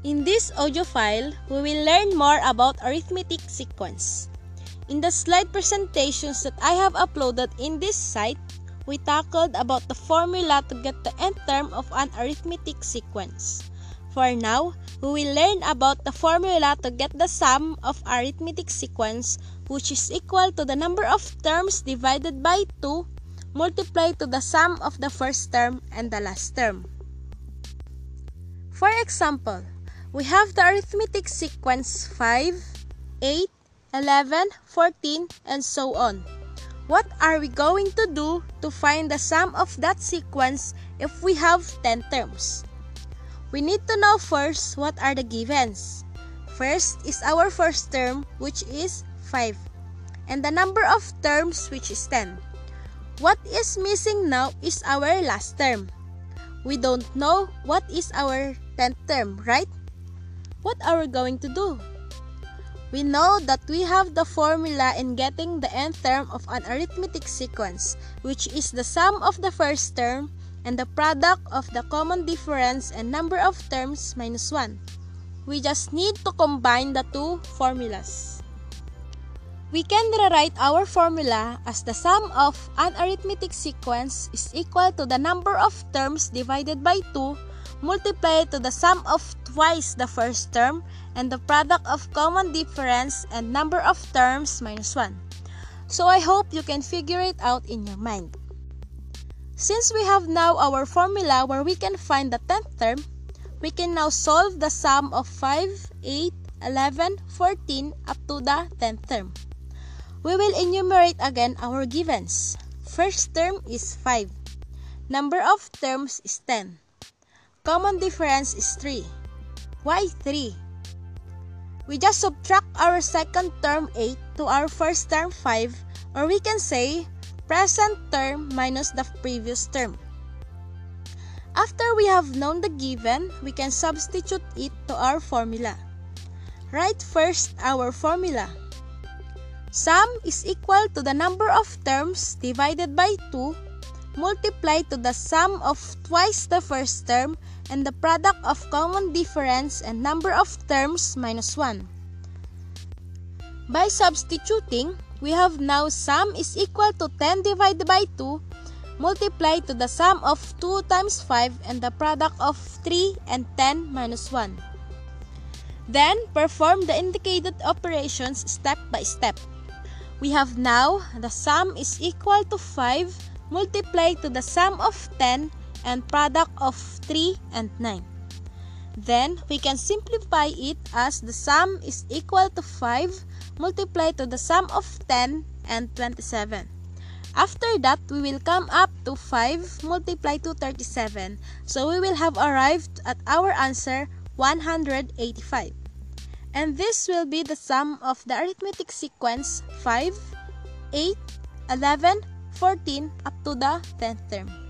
In this audio file, we will learn more about arithmetic sequence. In the slide presentations that I have uploaded in this site, we tackled about the formula to get the nth term of an arithmetic sequence. For now, we will learn about the formula to get the sum of arithmetic sequence which is equal to the number of terms divided by 2 multiplied to the sum of the first term and the last term. For example, we have the arithmetic sequence 5, 8, 11, 14, and so on. What are we going to do to find the sum of that sequence if we have 10 terms? We need to know first what are the givens. First is our first term which is 5 and the number of terms which is 10. What is missing now is our last term. We don't know what is our 10th term, right? What are we going to do? We know that we have the formula in getting the nth term of an arithmetic sequence, which is the sum of the first term and the product of the common difference and number of terms minus 1. We just need to combine the two formulas. We can rewrite our formula as the sum of an arithmetic sequence is equal to the number of terms divided by 2 multiplied to the sum of twice the first term and the product of common difference and number of terms minus 1. So I hope you can figure it out in your mind. Since we have now our formula where we can find the 10th term, we can now solve the sum of 5, 8, 11, 14 up to the 10th term. We will enumerate again our givens. First term is 5. Number of terms is 10. Common difference is 3. Why 3? We just subtract our second term 8 to our first term 5 or we can say present term minus the previous term. After we have known the given, we can substitute it to our formula. Write first our formula. Sum is equal to the number of terms divided by 2 multiplied to the sum of twice the first term and the product of common difference and number of terms minus 1. By substituting, we have now sum is equal to 10 divided by 2 multiplied to the sum of 2 times 5 and the product of 3 and 10 minus 1. Then, perform the indicated operations step by step. We have now the sum is equal to 5 multiplied to the sum of 10 and product of 3 and 9. Then, we can simplify it as the sum is equal to 5 multiplied to the sum of 10 and 27. After that, we will come up to 5 multiplied to 37. So, we will have arrived at our answer 185. And this will be the sum of the arithmetic sequence 5, 8, 11, 14 up to the 10th term.